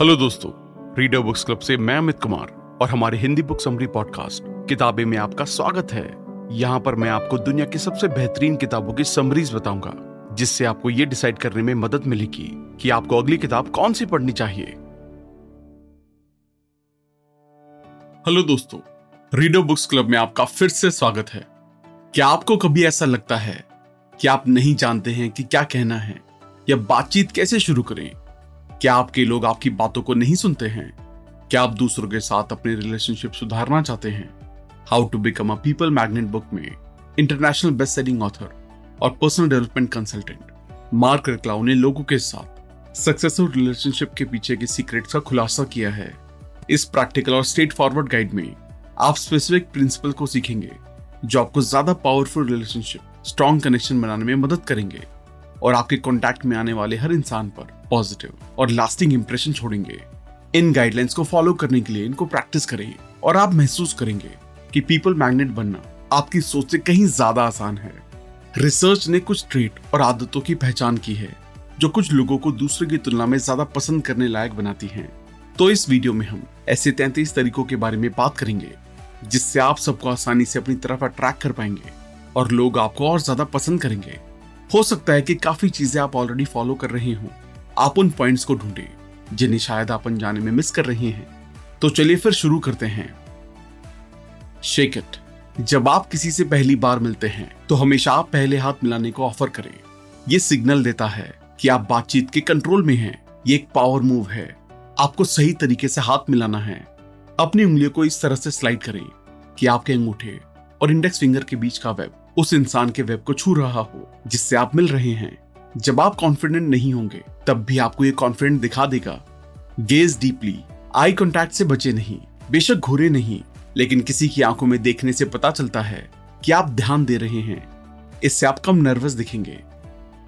Hello दोस्तों reader books club से मैं अमित कुमार और हमारे हिंदी बुक समरी पॉडकास्ट किताबें में आपका स्वागत है। यहाँ पर मैं आपको दुनिया की सबसे बेहतरीन किताबों की समरीज बताऊँगा, जिससे आपको ये डिसाइड करने में मदद मिलेगी कि आपको अगली किताब कौन सी पढ़नी चाहिए। हेलो दोस्तों रीडर बुक्स क्लब में आपका फिर से स्वागत है। क्या आपको कभी ऐसा लगता है कि आप नहीं जानते हैं कि क्या कहना है, या बातचीत कैसे शुरू करें? क्या आपके लोग आपकी बातों को नहीं सुनते हैं? क्या आप दूसरों के साथ अपने रिलेशनशिप सुधारना चाहते हैं? How to become a people magnet book में इंटरनेशनल बेस्ट सेलिंग ऑथर और personal development consultant Marc Reklau ने लोगों के साथ सक्सेसफुल रिलेशनशिप के पीछे के सीक्रेट्स का खुलासा किया है। इस प्रैक्टिकल और स्ट्रेट फॉरवर्ड गाइड में आप स्पेसिफिक प्रिंसिपल को सीखेंगे, जो आपको ज़्यादा पावरफुल रिलेशनशिप स्ट्रॉन्ग कनेक्शन बनाने में मदद करेंगे और आपके कॉन्टैक्ट में आने वाले हर इंसान पर पॉजिटिव और लास्टिंग इंप्रेशन छोड़ेंगे। इन गाइडलाइंस को फॉलो करने के लिए इनको प्रैक्टिस करें और आप महसूस करेंगे कि पीपल मैग्नेट बनना आपकी सोच से कहीं ज़्यादा आसान है। रिसर्च ने कुछ ट्रेट और आदतों की पहचान की है, जो कुछ लोगों को दूसरे की तुलना में ज़्यादा पसंद करने लायक बनाती हैं। तो इस वीडियो में हम ऐसे तैतीस तरीकों के बारे में बात करेंगे, जिससे आप सबको आसानी से अपनी तरफ़ अट्रैक्ट कर पाएँगे और लोग आपको और ज़्यादा पसंद करेंगे। हो सकता है कि काफ़ी चीज़ें आप ऑलरेडी फॉलो कर रहे हो। आप उन पॉइंट्स को ढूंढे, जिन्हें शायद आप अनजाने में मिस कर रहे हैं। तो चलिए फिर शुरू करते हैं। शेक इट जब आप किसी से पहली बार मिलते हैं तो हमेशा आप पहले हाथ मिलाने को ऑफ़र करें। ये सिग्नल देता है कि आप बातचीत के कंट्रोल में हैं। ये एक पावर मूव है। आपको सही तरीके से हाथ मिलाना है। अपनी उंगलियों को इस तरह से स्लाइड करें कि आपके अंगूठे और इंडेक्स फिंगर के बीच का वेब उस इंसान के वेब को छू रहा हो, जिससे आप मिल रहे हैं। जब आप कॉन्फिडेंट नहीं होंगे, तब भी आपको ये कॉन्फिडेंट दिखा देगा। गेज डीपली आई कॉन्टैक्ट से बचे नहीं। बेशक घूरे नहीं, लेकिन किसी की आँखों में देखने से पता चलता है कि आप ध्यान दे रहे हैं। इससे आप कम नर्वस दिखेंगे।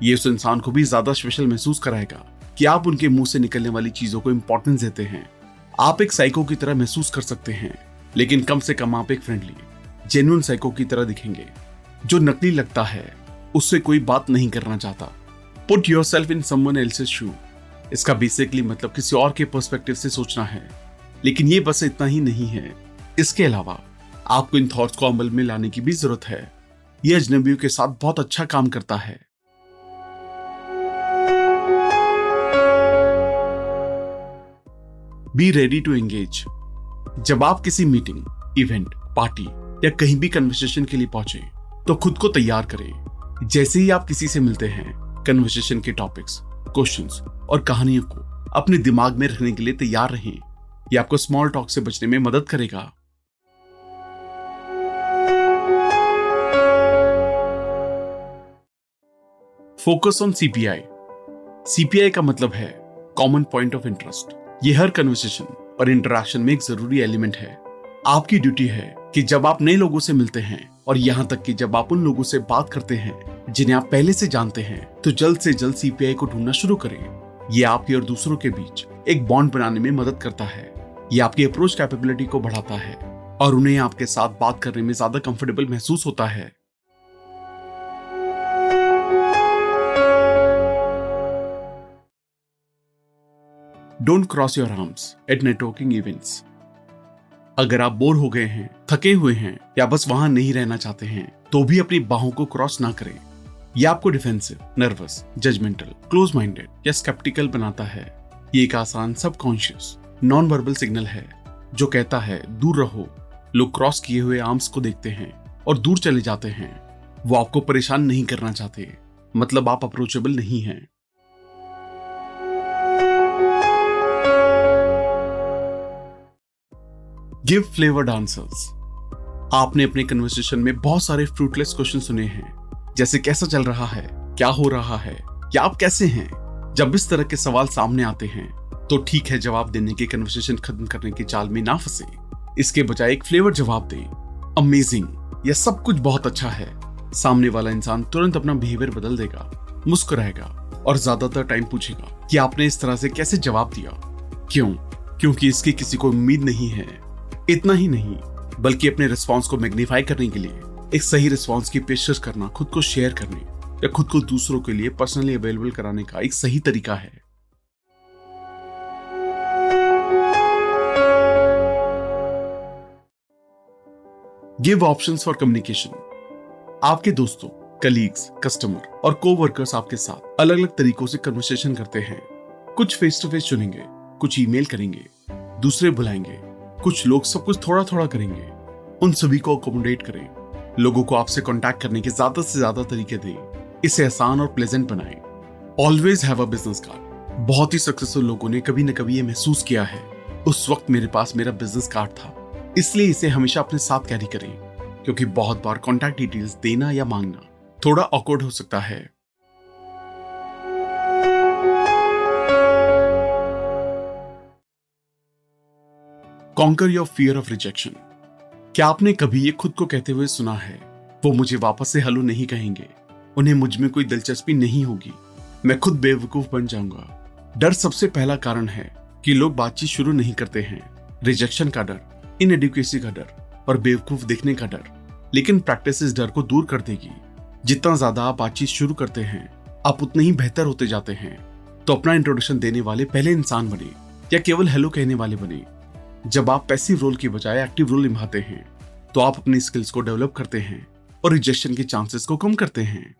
ये उस इंसान को भी ज़्यादा स्पेशल महसूस कराएगा कि आप उनके मुँह से निकलने वाली चीज़ों को इंपॉर्टेंस देते हैं। आप एक साइको की तरह महसूस कर सकते हैं, लेकिन कम से कम आप एक फ्रेंडली जेन्युइन साइको की तरह दिखेंगे, जो नकली लगता है, उससे कोई बात नहीं करना चाहता। Put yourself in someone else shoe इसका बेसिकली मतलब किसी और के पर्सपेक्टिव से सोचना है। लेकिन ये बस इतना ही नहीं है। इसके अलावा, आपको इन थॉट्स को अमल में लाने की भी ज़रूरत है। यह अजनबियों के साथ बहुत अच्छा काम करता है। बी रेडी टू एंगेज जब आप किसी मीटिंग इवेंट पार्टी या कहीं भी कन्वर्सेशन के लिए पहुँचे तो खुद को तैयार करें। जैसे ही आप किसी से मिलते हैं कन्वर्सेशन के टॉपिक्स क्वेश्चंस और कहानियों को अपने दिमाग में रखने के लिए तैयार रहें। ये आपको स्मॉल टॉक से बचने में मदद करेगा। फोकस ऑन सीपीआई सीपीआई का मतलब है कॉमन पॉइंट ऑफ़ इंटरेस्ट ये हर कन्वर्सेशन और इंटरेक्शन में एक ज़रूरी एलिमेंट है। आपकी ड्यूटी है कि जब आप नए लोगों से मिलते हैं और यहाँ तक कि जब आप उन लोगों से बात करते हैं जिन्हें आप पहले से जानते हैं तो जल्द से जल्द सीपीआई को ढूंढना शुरू करें। ये आपके और दूसरों के बीच एक बॉन्ड बनाने में मदद करता है। ये आपकी अप्रोच कैपेबिलिटी को बढ़ाता है और उन्हें आपके साथ बात करने में ज़्यादा कंफर्टेबल महसूस होता है। Don't cross your arms at networking events अगर आप बोर हो गए हैं, थके हुए हैं या बस वहाँ नहीं रहना चाहते हैं तो भी अपनी बाहों को क्रॉस ना करें। यह आपको defensive nervous judgemental close minded या स्केप्टिकल बनाता है, ये एक आसान सबकॉन्शियस नॉन वर्बल सिग्नल है, जो कहता है, दूर रहो। लोग क्रॉस किए हुए आर्म्स को देखते हैं और दूर चले जाते हैं। वो आपको परेशान नहीं करना चाहते मतलब आप अप्रोचेबल नहीं हैं। गिव फ्लेवर्ड आंसर्स आपने अपने कन्वर्सेशन में बहुत सारे फ्रूटलेस क्वेश्चन सुने हैं। जैसे कैसा चल रहा है, क्या हो रहा है, या आप कैसे हैं? जब इस तरह के सवाल सामने आते हैं तो ठीक है जवाब देने के कन्वर्सेशन खत्म करने की चाल में ना फंसे। इसके बजाय एक फ्लेवर जवाब दे। अमेजिंग यह सब कुछ बहुत अच्छा है। सामने वाला इंसान तुरंत अपना बिहेवियर बदल देगा, मुस्कुराएगा, और ज़्यादातर टाइम पूछेगा कि आपने इस तरह से कैसे जवाब दिया। क्यों? क्योंकि इसकी किसी को उम्मीद नहीं है। इतना ही नहीं, बल्कि अपने रिस्पॉन्स को मैग्नीफाई करने के लिए। एक सही रिस्पॉन्स की पेशकश करना, खुद को शेयर करने, या खुद को दूसरों के लिए पर्सनली अवेलेबल कराने का एक सही तरीका है। गिव ऑप्शन फॉर कम्युनिकेशन आपके दोस्तों कलीग्स कस्टमर और कोवर्कर्स आपके साथ अलग अलग तरीकों से कन्वर्सेशन करते हैं। कुछ फेस टू फेस चुनेंगे, कुछ ईमेल करेंगे, दूसरे बुलाएँगे, कुछ लोग सब कुछ थोड़ा थोड़ा करेंगे। उन सभी को अकोमोडेट करें। लोगों को आपसे कांटेक्ट करने के ज़्यादा से ज़्यादा तरीके दें। इसे आसान और प्लेजेंट बनाए। Always have a business card बहुत ही सक्सेसफुल लोगों ने कभी न कभी ये महसूस किया है। उस वक्त मेरे पास मेरा बिज़नेस कार्ड था। इसलिए इसे हमेशा अपने साथ कैरी करें। क्योंकि बहुत बार कॉन्टैक्ट डिटेल्स देना या मांगना थोड़ा ऑकवर्ड हो सकता है। Conquer your fear of rejection क्या आपने कभी ये खुद को कहते हुए सुना है? वो मुझे वापस से हेलो नहीं कहेंगे। उन्हें मुझमें कोई दिलचस्पी नहीं होगी। मैं खुद बेवकूफ़ बन जाऊँगा। डर सबसे पहला कारण है कि लोग बातचीत शुरू नहीं करते हैं। रिजेक्शन का डर इन एडुकेसी का डर और बेवकूफ़ देखने का डर। लेकिन प्रैक्टिस इस डर को दूर कर देगी। जितना ज़्यादा आप बातचीत शुरू करते हैं, आप उतने ही बेहतर होते जाते हैं। तो अपना इंट्रोडक्शन देने वाले पहले इंसान बने या केवल हेलो कहने वाले बने। जब आप पैसिव रोल की बजाय एक्टिव रोल निभाते हैं तो आप अपनी स्किल्स को डेवलप करते हैं और रिजेक्शन के चांसेस को कम करते हैं।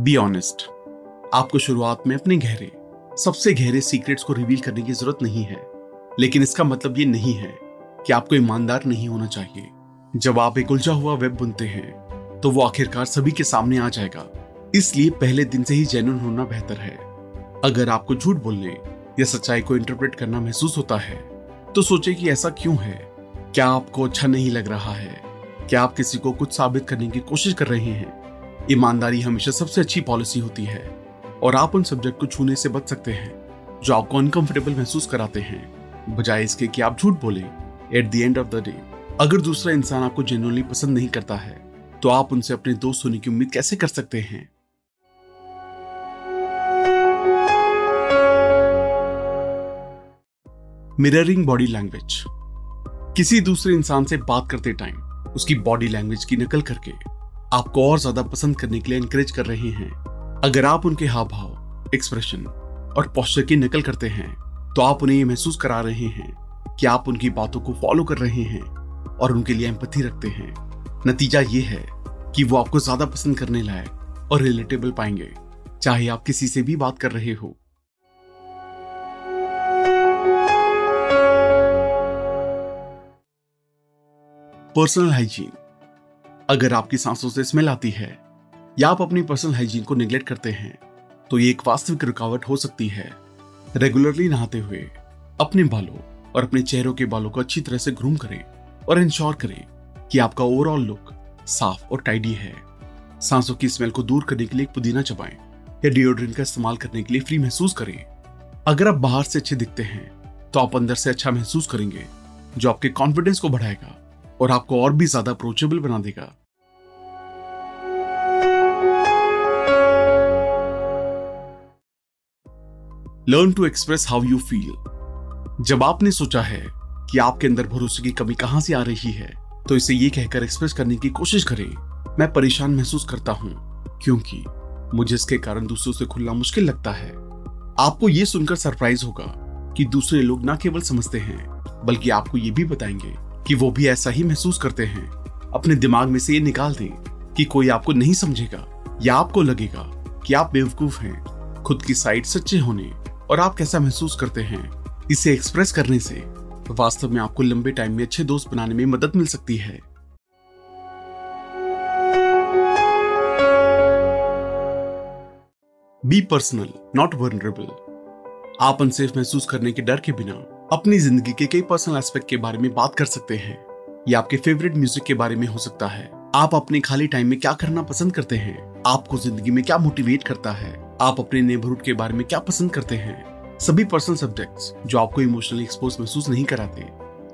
बी ऑनेस्ट आपको शुरुआत में अपने गहरे, सबसे गहरे सीक्रेट्स को रिवील करने की ज़रूरत नहीं है, लेकिन इसका मतलब ये नहीं है कि आपको ईमानदार नहीं होना चाहिए। जब आप एक उलझा हुआ वेब बुनते हैं तो वो आखिरकार सभी के सामने आ जाएगा। इसलिए पहले दिन से ही जेन्युइन होना बेहतर है। अगर आपको झूठ बोलने या सच्चाई को इंटरप्रेट करना महसूस होता है तो सोचे कि ऐसा क्यों है? क्या आपको अच्छा नहीं लग रहा है? क्या आप किसी को कुछ साबित करने की कोशिश कर रहे हैं? ईमानदारी हमेशा सबसे अच्छी पॉलिसी होती है, और आप उन सब्जेक्ट को छूने से बच सकते हैं, जो आपको अनकंफर्टेबल महसूस कराते हैं। बजाय इसके कि आप झूठ बोले at the end of the day अगर दूसरा इंसान आपको जेनुअनली पसंद नहीं करता है तो आप उनसे अपने दोस्त होने की उम्मीद कैसे कर सकते हैं? Mirroring body language. किसी दूसरे इंसान से बात करते टाइम उसकी बॉडी लैंग्वेज की नकल करके आपको और ज़्यादा पसंद करने के लिए एनकरेज कर रहे हैं। अगर आप उनके हाव भाव एक्सप्रेशन और पॉस्चर की नकल करते हैं तो आप उन्हें ये महसूस करा रहे हैं कि आप उनकी बातों को फॉलो कर रहे हैं और उनके लिए एम्पथी रखते हैं। नतीजा ये है कि वो आपको ज़्यादा पसंद करने लायक और रिलेटेबल पाएँगे। चाहे आप किसी से भी बात कर रहे हो पर्सनल हाइजीन अगर आपकी सांसों से स्मेल आती है, या आप अपनी पर्सनल हाइजीन को निगलेक्ट करते हैं तो ये एक वास्तविक रुकावट हो सकती है। रेगुलरली नहाते हुए, अपने बालों और अपने चेहरों के बालों को अच्छी तरह से ग्रूम करें और इंश्योर करें कि आपका ओवरऑल लुक साफ़ और टाइडी है। सांसों की स्मेल को दूर करने के लिए एक पुदीना चबाएँ या डिओड्रेंट का इस्तेमाल करने के लिए फ्री महसूस करें। अगर आप बाहर से अच्छे दिखते हैं तो आप अंदर से अच्छा महसूस करेंगे, जो आपके कॉन्फिडेंस को बढ़ाएगा। और आपको और भी ज़्यादा अप्रोचेबल बना देगा। Learn to express how you feel जब आपने सोचा है कि आपके अंदर भरोसे की कमी कहाँ से आ रही है तो इसे ये कहकर एक्सप्रेस करने की कोशिश करें। मैं परेशान महसूस करता हूँ, क्योंकि मुझे इसके कारण दूसरों से खुलना मुश्किल लगता है। आपको ये सुनकर सरप्राइज़ होगा कि दूसरे लोग ना केवल समझते हैं, बल्कि आपको ये भी बताएँगे कि वो भी ऐसा ही महसूस करते हैं। अपने दिमाग में से ये निकाल दें कि कोई आपको नहीं समझेगा या आपको लगेगा कि आप बेवकूफ़ हैं, खुद की साइड सच्चे होने और आप कैसा महसूस करते हैं। इसे एक्सप्रेस करने से वास्तव में आपको लंबे टाइम में अच्छे दोस्त बनाने में मदद मिल सकती है। बी पर्सनल नॉट वर्नरेबल आप अनसेफ महसूस करने के डर के बिना अपनी ज़िंदगी के कई पर्सनल एस्पेक्ट के बारे में बात कर सकते हैं। या आपके फेवरेट म्यूज़िक के बारे में हो सकता है। आप अपने खाली टाइम में क्या करना पसंद करते हैं? आपको ज़िंदगी में क्या मोटिवेट करता है? आप अपने नेबरहुड के बारे में क्या पसंद करते हैं? सभी पर्सनल सब्जेक्ट्स जो आपको इमोशनली एक्सपोज महसूस नहीं कराते।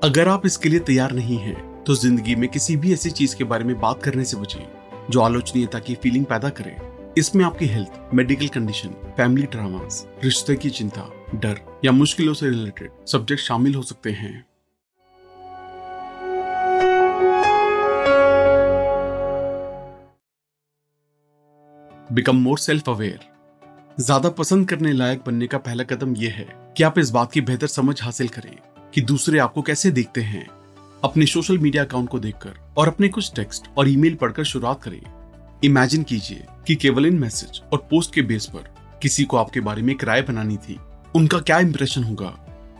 अगर आप इसके लिए तैयार नहीं हैं, तो ज़िंदगी में किसी भी ऐसी चीज़ के बारे में बात करने से बचें जो आलोचनीयता की फीलिंग पैदा करे। इसमें आपकी health medical condition family dramas रिश्ते की चिंता, डर या मुश्किलों से रिलेटेड सब्जेक्ट शामिल हो सकते हैं। बिकम मोर सेल्फ अवेयर ज़्यादा पसंद करने लायक बनने का पहला कदम यह है कि आप इस बात की बेहतर समझ हासिल करें कि दूसरे आपको कैसे देखते हैं। अपने सोशल मीडिया अकाउंट को देखकर और अपने कुछ टेक्स्ट और ईमेल पढ़कर शुरुआत करें। इमेजिन कीजिए कि केवल इन मैसेज और पोस्ट के बेस पर किसी को आपके बारे में एक राय बनानी थी। उनका क्या इंप्रेशन होगा?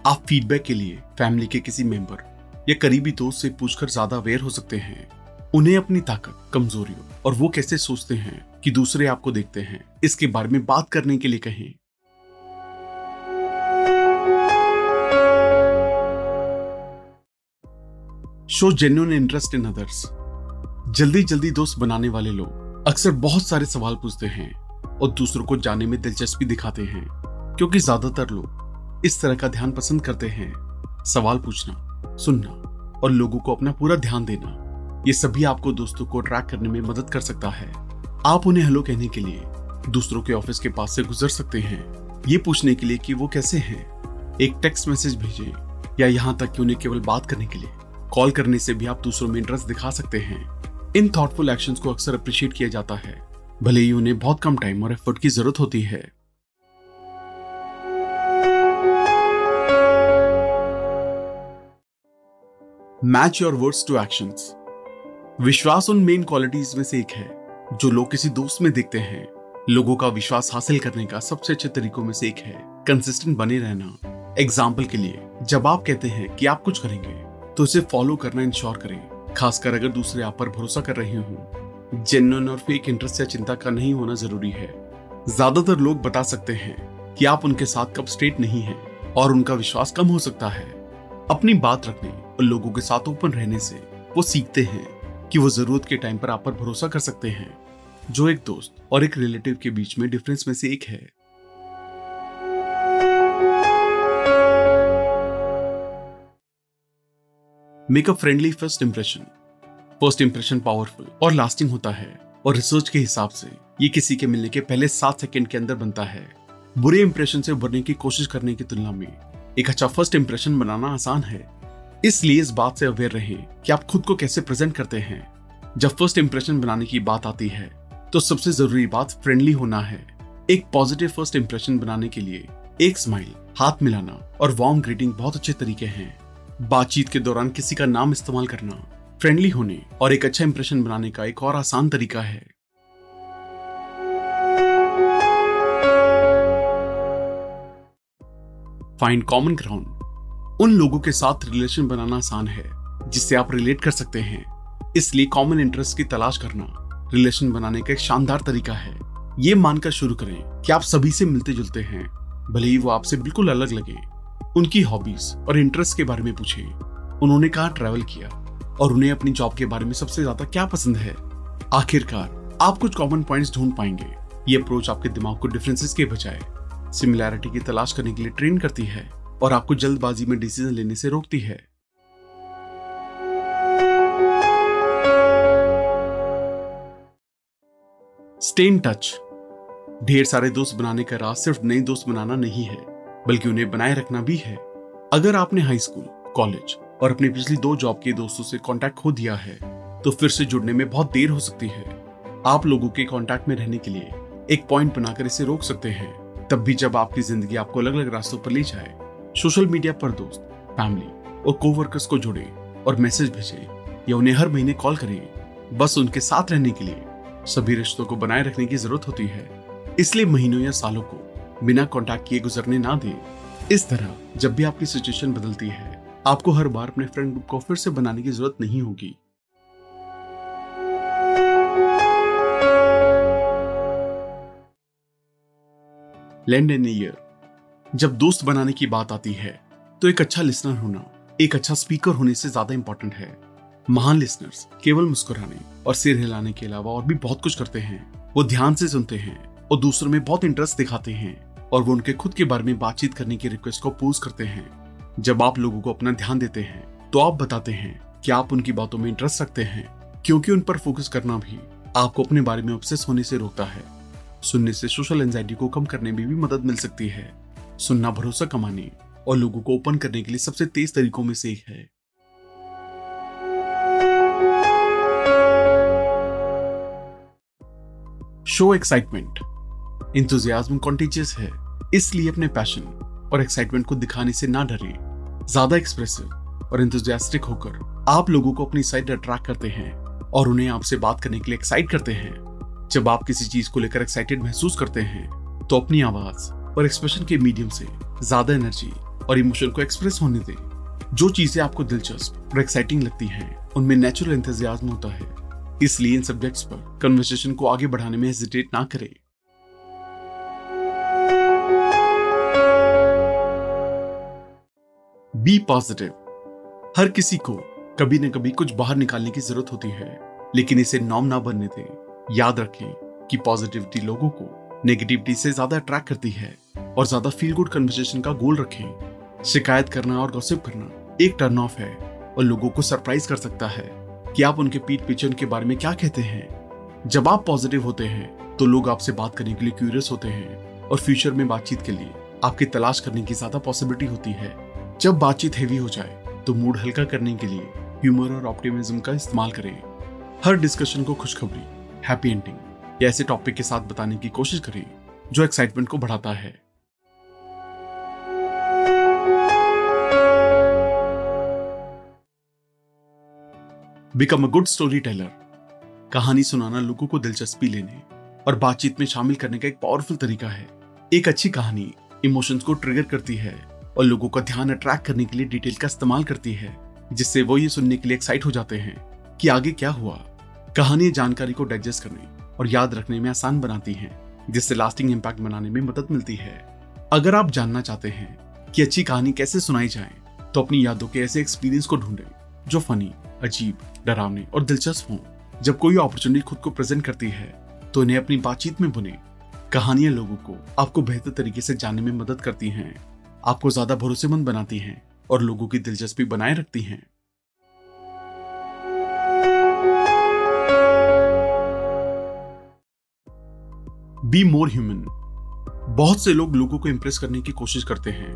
आप फीडबैक के लिए फैमिली के किसी मेंबर या करीबी दोस्त से पूछकर ज़्यादा अवेयर हो सकते हैं। उन्हें अपनी ताकत, कमजोरियों और वो कैसे सोचते हैं कि दूसरे आपको देखते हैं, इसके बारे में बात करने के लिए कहें। Show genuine interest in others जल्दी जल्दी दोस्त बनाने वाले लोग। अक्सर बहुत सारे सवाल पूछते हैं और दूसरों को जानने में दिलचस्पी दिखाते हैं, क्योंकि ज़्यादातर लोग इस तरह का ध्यान पसंद करते हैं। सवाल पूछना, सुनना और लोगों को अपना पूरा ध्यान देना, ये सभी आपको दोस्तों को ट्रैक करने में मदद कर सकता है। आप उन्हें हेलो कहने के लिए दूसरों के ऑफ़िस के पास से गुजर सकते हैं। ये पूछने के लिए कि वो कैसे हैं? एक टेक्स्ट मैसेज भेजें या यहाँ तक कि उन्हें केवल बात करने के लिए। कॉल करने से भी आप दूसरों में इंटरेस्ट दिखा सकते हैं। इन थॉटफुल एक्शन को अक्सर अप्रिशिएट किया जाता है। भले ही उन्हें बहुत कम टाइम और एफर्ट की ज़रूरत होती है। Match your words to actions विश्वास उन मेन क्वालिटीज में से एक है, जो लोग किसी दोस्त में देखते हैं। लोगों का विश्वास हासिल करने का सबसे अच्छे तरीकों में से एक है कंसिस्टेंट बने रहना। एग्ज़ाम्पल के लिए, जब आप कहते हैं कि आप कुछ करेंगे तो उसे फॉलो करना इंश्योर करें। खासकर अगर दूसरे आप पर भरोसा कर रहे हो जेन्युइन और फेक इंटरेस्ट या चिंता का नहीं होना ज़रूरी है। ज़्यादातर लोग बता सकते हैं कि आप उनके साथ कब स्ट्रेट नहीं है और उनका विश्वास कम हो सकता है। अपनी बात रखने और लोगों के साथ ओपन रहने से वो सीखते हैं कि वो ज़रूरत के टाइम पर आप पर भरोसा कर सकते हैं। जो एक दोस्त और एक रिलेटिव के बीच में डिफरेंस में से एक है। Make a friendly first impression first impression powerful और लास्टिंग होता है और रिसर्च के हिसाब से ये किसी के मिलने के पहले सात सेकेंड के अंदर बनता है। बुरे इंप्रेशन से उभरने की कोशिश करने की तुलना में एक अच्छा फ़र्स्ट इंप्रेशन बनाना आसान है। इसलिए इस बात से अवेयर रहें कि आप खुद को कैसे प्रेजेंट करते हैं। जब फ़र्स्ट इंप्रेशन बनाने की बात आती है तो सबसे ज़रूरी बात फ्रेंडली होना है। एक पॉजिटिव फ़र्स्ट इंप्रेशन बनाने के लिए एक स्माइल हाथ मिलाना और वार्म ग्रीटिंग बहुत अच्छे तरीके हैं। बातचीत के दौरान किसी का नाम इस्तेमाल करना फ्रेंडली होने और एक अच्छा इंप्रेशन बनाने का एक और आसान तरीका है। फाइंड कॉमन ग्राउंड उन लोगों के साथ रिलेशन बनाना आसान है, जिससे आप रिलेट कर सकते हैं। इसलिए कॉमन इंटरेस्ट की तलाश करना रिलेशन बनाने का एक शानदार तरीका है। ये मानकर शुरू करें कि आप सभी से मिलते जुलते हैं, भले ही वो आपसे बिल्कुल अलग लगे। उनकी हॉबीज और इंटरेस्ट के बारे में पूछे। उन्होंने कहा ट्रैवल किया और उन्हें अपनी जॉब के बारे में सबसे ज़्यादा क्या पसंद है? आखिरकार, आप कुछ कॉमन पॉइंट्स ढूंढ पाएँगे। ये अप्रोच आपके दिमाग को डिफरेंसेस के बजाय सिमिलैरिटी की तलाश करने के लिए ट्रेन करती है और आपको जल्दबाजी में डिसीज़न लेने से रोकती है। स्टे इन टच ढेर सारे दोस्त बनाने का राज सिर्फ़ नए दोस्त बनाना नहीं है। बल्कि उन्हें बनाए रखना भी है। अगर आपने हाई स्कूल कॉलेज और अपनी पिछली दो जॉब के दोस्तों से कांटेक्ट खो दिया है तो फिर से जुड़ने में बहुत देर हो सकती है। आप लोगों के कांटेक्ट में रहने के लिए एक पॉइंट बनाकर इसे रोक सकते हैं। तब भी जब आपकी ज़िंदगी आपको अलग अलग रास्तों पर ले जाए सोशल मीडिया पर दोस्त फैमिली और कोवर्कर्स को जुड़े और मैसेज भेजे या उन्हें हर महीने कॉल करें, बस उनके साथ रहने के लिए सभी रिश्तों को बनाए रखने की ज़रूरत होती है। इसलिए महीनों या सालों को बिना कांटेक्ट किए गुजरने ना दें। इस तरह, जब भी आपकी सिचुएशन बदलती है, आपको हर बार अपने फ्रेंड ग्रुप को फिर से बनाने की ज़रूरत नहीं होगी। लैंड एन ईयर जब दोस्त बनाने की बात आती है तो एक अच्छा लिसनर होना, एक अच्छा स्पीकर होने से ज़्यादा इंपॉर्टेंट है। महान लिसनर्स केवल मुस्कुराने और सिर हिलाने के अलावा और भी बहुत कुछ करते हैं। वो ध्यान से सुनते हैं और दूसरों में बहुत इंटरेस्ट दिखाते हैं। और वो उनके खुद के बारे में बातचीत करने की रिक्वेस्ट को पोज करते हैं। जब आप लोगों को अपना ध्यान देते हैं तो आप बताते हैं कि आप उनकी बातों में इंटरेस्ट रखते हैं, क्योंकि उन पर फोकस करना भी आपको अपने बारे में ऑब्सेस होने से रोकता है। सुनने से सोशल एंजाइटी को कम करने में भी मदद मिल सकती है। सुनना भरोसा कमाने और लोगों को ओपन करने के लिए सबसे तेज तरीकों में से एक है। शो एक्साइटमेंट इंतुजियाज्म कॉन्टीजियस है, इसलिए अपने पैशन और एक्साइटमेंट को दिखाने से ना डरे। ज़्यादा एक्सप्रेसिव और इंतजास्टिक होकर आप लोगों को अपनी साइड अट्रैक्ट करते हैं और उन्हें आपसे बात करने के लिए एक्साइट करते हैं। जब आप किसी चीज़ को लेकर एक्साइटेड महसूस करते हैं तो अपनी आवाज़ और एक्सप्रेशन के मीडियम से ज़्यादा एनर्जी और इमोशन को एक्सप्रेस होने दें। जो चीज़ें आपको दिलचस्प और एक्साइटिंग लगती हैं, उनमें नेचुरल इंतज़ाम होता है। इसलिए इन सब्जेक्ट्स पर कन्वर्सेशन को आगे बढ़ाने में हेजिटेट ना करें। बी पॉजिटिव हर किसी को कभी न कभी कुछ बाहर निकालने की ज़रूरत होती है, लेकिन इसे नॉम ना बनने दें। याद रखें कि पॉजिटिविटी लोगों को नेगेटिविटी से ज़्यादा अट्रैक्ट करती है और ज़्यादा फील गुड कन्वर्सेशन का गोल रखें। शिकायत करना और गॉसिप करना एक टर्न ऑफ़ है और लोगों को सरप्राइज़ कर सकता है कि आप उनके पीठ पीछे उनके बारे में क्या कहते हैं। जब आप पॉजिटिव होते हैं तो लोग आपसे बात करने के लिए क्यूरियस होते हैं और फ्यूचर में बातचीत के लिए आपकी तलाश करने की ज़्यादा पॉसिबिलिटी होती है। जब बातचीत हैवी हो जाए तो मूड हल्का करने के लिए ह्यूमर और ऑप्टिमिज्म का इस्तेमाल करें हर डिस्कशन को खुशखबरी हैप्पी एंडिंग या ऐसे टॉपिक के साथ बताने की कोशिश करें जो एक्साइटमेंट को बढ़ाता है। Become a good story teller कहानी सुनाना लोगों को दिलचस्पी लेने और बातचीत में शामिल करने का एक पावरफुल तरीका है। एक अच्छी कहानी इमोशंस को ट्रिगर करती है। और लोगों का ध्यान अट्रैक्ट करने के लिए डिटेल का इस्तेमाल करती है, जिससे वो ये सुनने के लिए एक्साइट हो जाते हैं कि आगे क्या हुआ। कहानी जानकारी को डाइजेस्ट करने और याद रखने में आसान बनाती है, जिससे लास्टिंग इम्पैक्ट बनाने में मदद मिलती है। अगर आप जानना चाहते हैं कि अच्छी कहानी कैसे सुनाई जाए तो अपनी यादों के ऐसे एक्सपीरियंस को ढूंढें, जो फनी अजीब, डरावने और दिलचस्प हों। जब कोई अपॉर्चुनिटी खुद को प्रेजेंट करती है तो इन्हें अपनी बातचीत में बुने। कहानियाँ लोगों को आपको बेहतर तरीके से जानने में मदद करती हैं। आपको ज़्यादा भरोसेमंद बनाती हैं और लोगों की दिलचस्पी बनाए रखती हैं। बी मोर ह्यूमन बहुत से लोग लोगों को इंप्रेस करने की कोशिश करते हैं।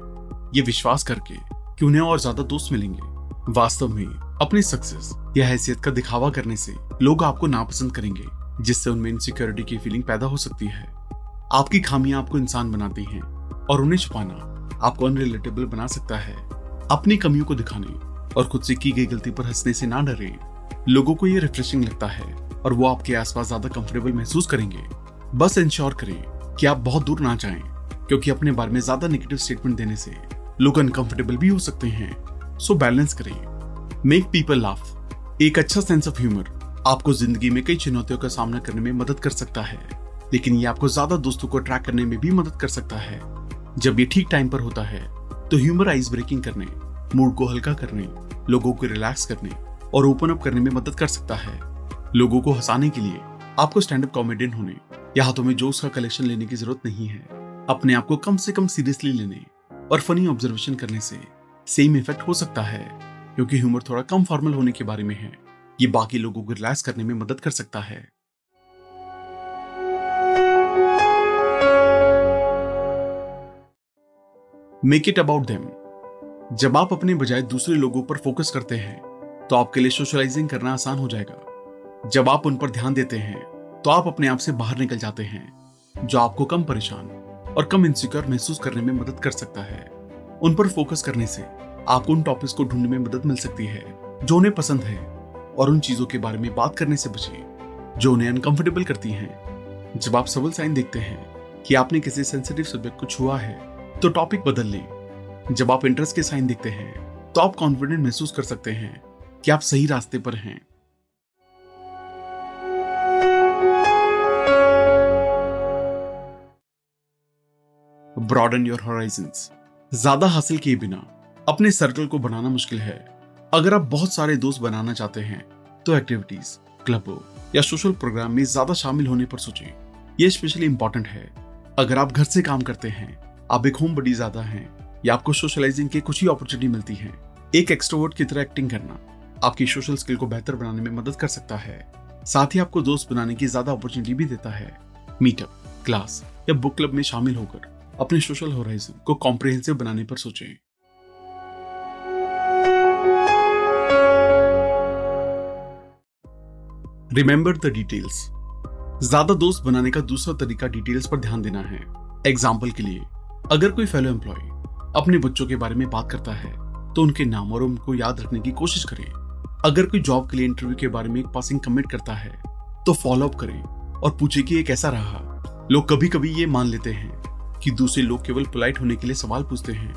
ये विश्वास करके कि उन्हें और ज़्यादा दोस्त मिलेंगे। वास्तव में, अपनी सक्सेस या हैसियत का दिखावा करने से लोग आपको नापसंद करेंगे, जिससे उनमें इनसिक्योरिटी की फीलिंग पैदा हो सकती है। आपकी खामियाँ आपको इंसान बनाती हैं और उन्हें छुपाना आपको अनरिलेटेबल बना सकता है। अपनी कमियों को दिखाने और खुद से की गई गलती पर हंसने से ना डरे। लोगों को ये रिफ्रेशिंग लगता है और वो आपके आसपास ज़्यादा कंफर्टेबल महसूस करेंगे। बस इंश्योर करें कि आप बहुत दूर ना जाएँ, क्योंकि अपने बारे में ज़्यादा नेगेटिव स्टेटमेंट देने से लोग अनकंफर्टेबल भी हो सकते हैं। सो बैलेंस करें। मेक पीपल लाफ एक अच्छा सेंस ऑफ़ ह्यूमर आपको ज़िंदगी में कई चुनौतियों का सामना करने में मदद कर सकता है, लेकिन ये आपको ज़्यादा दोस्तों को अट्रैक्ट करने में भी मदद कर सकता है। जब ये ठीक टाइम पर होता है तो ह्यूमर आइस ब्रेकिंग करने मूड को हल्का करने, लोगों को रिलैक्स करने और ओपन अप करने में मदद कर सकता है। लोगों को हंसाने के लिए आपको स्टैंड अप कॉमेडियन होने या हाथों में जोश का कलेक्शन लेने की ज़रूरत नहीं है। अपने आप को कम से कम सीरियसली लेने और फनी ऑब्जर्वेशन करने से सेम इफ़ेक्ट हो सकता है, क्योंकि ह्यूमर थोड़ा कम फॉर्मल होने के बारे में है। ये बाकी लोगों को रिलैक्स करने में मदद कर सकता है। मेक इट अबाउट देम जब आप अपने बजाय दूसरे लोगों पर फोकस करते हैं तो आपके लिए सोशलाइजिंग करना आसान हो जाएगा। जब आप उन पर ध्यान देते हैं तो आप अपने आप से बाहर निकल जाते हैं, जो आपको कम परेशान और कम इनसिक्योर महसूस करने में मदद कर सकता है। उन पर फोकस करने से आपको उन टॉपिक्स को ढूँढने में मदद मिल सकती है, जो उन्हें पसंद है और उन चीज़ों के बारे में बात करने से बचे, जो उन्हें अनकंफर्टेबल करती हैं। जब आप सबल साइन देखते हैं कि आपने किसी सेंसिटिव सब्जेक्ट को छुआ है तो टॉपिक बदल लें। जब आप इंटरेस्ट के साइन देखते हैं तो आप कॉन्फिडेंट महसूस कर सकते हैं कि आप सही रास्ते पर हैं। ब्रॉडन योर होराइजन्स ज़्यादा हासिल किए बिना अपने सर्कल को बनाना मुश्किल है। अगर आप बहुत सारे दोस्त बनाना चाहते हैं तो एक्टिविटीज़ क्लबों या सोशल प्रोग्राम में ज़्यादा शामिल होने पर सोचें। ये स्पेशली इंपॉर्टेंट है। अगर आप घर से काम करते हैं आप एक होम बडी ज़्यादा हैं, या आपको सोशलाइजिंग के कुछ ही अपॉर्चुनिटी मिलती है। एक एक्सट्रोवर्ट की तरह एक्टिंग करना आपकी सोशल स्किल को बेहतर बनाने में मदद कर सकता है। साथ ही आपको दोस्त बनाने की ज़्यादा अपॉर्चुनिटी भी देता है। मीटअप क्लास या बुक क्लब में शामिल होकर अपने सोशल होराइजन को कॉम्प्रिहेंसिव बनाने पर सोचें। रिमेंबर द डिटेल्स ज़्यादा दोस्त बनाने का दूसरा तरीका डिटेल्स पर ध्यान देना है। एग्ज़ाम्पल के लिए अगर कोई फेलो एम्प्लॉय अपने बच्चों के बारे में बात करता है तो उनके नाम और उनको याद रखने की कोशिश करें। अगर कोई जॉब के लिए इंटरव्यू के बारे में एक पासिंग कमेंट करता है तो फॉलो अप करें और पूछे कि ये कैसा रहा। लोग कभी कभी ये मान लेते हैं कि दूसरे लोग केवल पोलाइट होने के लिए सवाल पूछते हैं,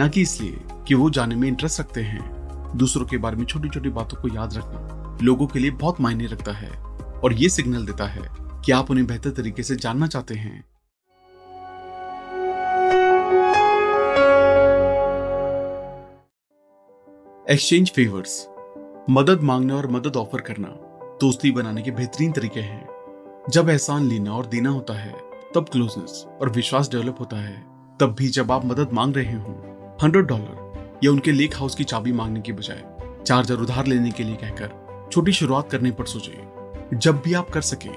न कि इसलिए कि वो जाने में इंटरेस्ट रखते हैं। दूसरों के बारे में छोटी छोटी बातों को याद रखना लोगों के लिए बहुत मायने रखता है और ये सिग्नल देता है कि आप उन्हें बेहतर तरीके से जानना चाहते हैं। एक्सचेंज फेवर्स मदद मांगना और मदद ऑफ़र करना दोस्ती बनाने के बेहतरीन तरीके हैं। जब एहसान लेना और देना होता है, तब क्लोजनेस और विश्वास डेवलप होता है। तब भी जब आप मदद मांग रहे हो हंड्रेड डॉलर या उनके लेक हाउस की चाबी मांगने के बजाय चार्जर उधार लेने के लिए कहकर छोटी शुरुआत करने पर सोचे। जब भी आप कर सके,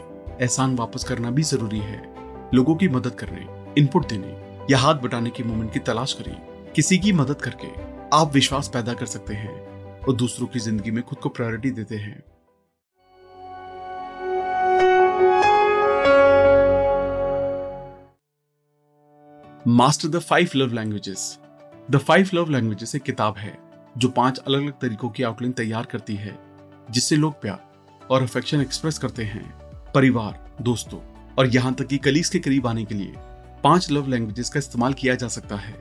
एहसान वापस करना भी ज़रूरी है। लोगों की मदद करने इनपुट देने या हाथ बटाने के मोमेंट की तलाश करें। किसी की मदद करके आप विश्वास पैदा कर सकते हैं और दूसरों की ज़िंदगी में खुद को प्रायोरिटी देते हैं। Master the five love languages the five love languages एक किताब है, जो पाँच अलग अलग तरीकों की आउटलाइन तैयार करती है, जिससे लोग प्यार और अफेक्शन एक्सप्रेस करते हैं। परिवार, दोस्तों और यहाँ तक कि कलीग्स के करीब आने के लिए पाँच लव लैंग्वेजेस का इस्तेमाल किया जा सकता है।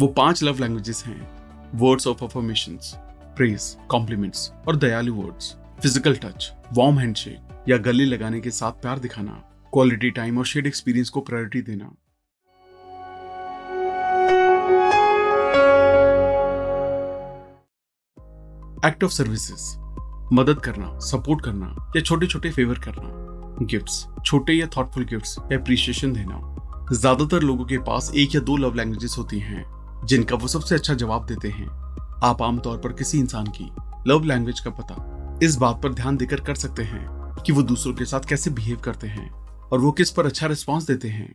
वो पाँच लव लैंग्वेजेस हैं। Words of affirmation praise compliments और दयालु words physical touch warm handshake या गले लगाने के साथ प्यार दिखाना क्वालिटी टाइम और शेड एक्सपीरियंस को प्रायोरिटी देना। एक्ट ऑफ़ सर्विसेज़ मदद करना सपोर्ट करना, या छोटे छोटे फेवर करना। गिफ्ट्स छोटे या थॉटफुल गिफ्ट्स या अप्रिशिएशन देना। ज़्यादातर लोगों के पास एक या दो लव लैंग्वेजेस होती हैं। जिनका वो सबसे अच्छा जवाब देते हैं। आप आमतौर पर किसी इंसान की लव लैंग्वेज का पता इस बात पर ध्यान देकर कर सकते हैं कि वो दूसरों के साथ कैसे बिहेव करते हैं और वो किस पर अच्छा रिस्पॉन्स देते हैं।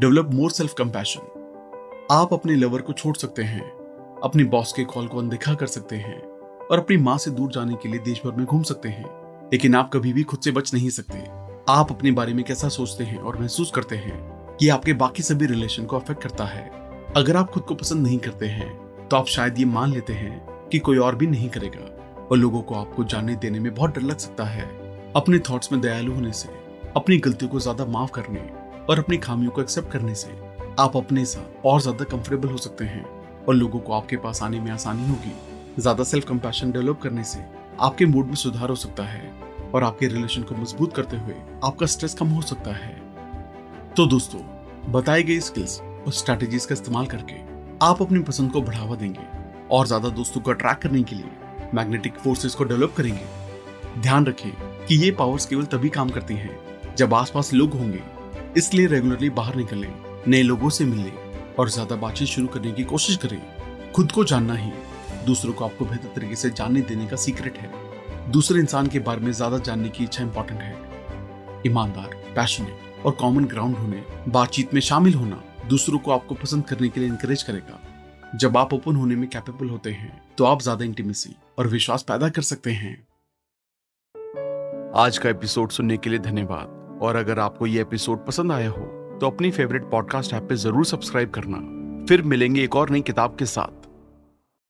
डेवलप मोर सेल्फ कंपैशन आप अपने लवर को छोड़ सकते हैं, अपने बॉस के कॉल को अनदेखा कर सकते हैं और अपनी माँ से दूर जाने के लिए देश भर में घूम सकते हैं, लेकिन आप कभी भी खुद से बच नहीं सकते। आप अपने बारे में कैसा सोचते हैं और महसूस करते हैं कि आपके बाकी सभी रिलेशन को अफेक्ट करता है। अगर आप खुद को पसंद नहीं करते हैं तो आप शायद ये मान लेते हैं कि कोई और भी नहीं करेगा और लोगों को आपको जानने देने में बहुत डर लग सकता है। अपने थॉट्स में दयालु होने से, अपनी गलतियों को ज़्यादा माफ़ करने और अपनी खामियों को एक्सेप्ट करने से, आप अपने साथ और ज़्यादा कंफर्टेबल हो सकते हैं और लोगों को आपके पास आने में आसानी होगी। ज़्यादा सेल्फ कंपैशन डेवलप करने से आपके मूड में सुधार हो सकता है। और आपके रिलेशन को मज़बूत करते हुए आपका स्ट्रेस कम हो सकता है। तो दोस्तों, बताए गए स्किल्स और स्ट्रेटेजीज का इस्तेमाल करके आप अपनी पसंद को बढ़ावा देंगे और ज़्यादा दोस्तों को अट्रैक्ट करने के लिए मैग्नेटिक फोर्सेस को डेवलप करेंगे। ध्यान रखें कि ये पावर्स केवल तभी काम करती हैं जब आसपास लोग होंगे। इसलिए रेगुलरली बाहर निकलें नए लोगों से मिलें और ज़्यादा बातचीत शुरू करने की कोशिश करें। खुद को जानना ही दूसरों को आपको बेहतर तरीके से जानने देने का सीक्रेट है। दूसरे इंसान के बारे में ज़्यादा जानने की इच्छा इंपॉर्टेंट है। ईमानदार पैशनेट और कॉमन ग्राउंड होने, बातचीत में शामिल होना दूसरों को आपको पसंद करने के लिए इंकरेज करेगा। जब आप ओपन होने में कैपेबल होते हैं तो आप ज़्यादा इंटीमेसी और विश्वास पैदा कर सकते हैं। आज का एपिसोड सुनने के लिए धन्यवाद। और अगर आपको ये एपिसोड पसंद आया हो तो अपनी फेवरेट पॉडकास्ट ऐप पे ज़रूर सब्सक्राइब करना। फिर मिलेंगे एक और नई किताब के साथ।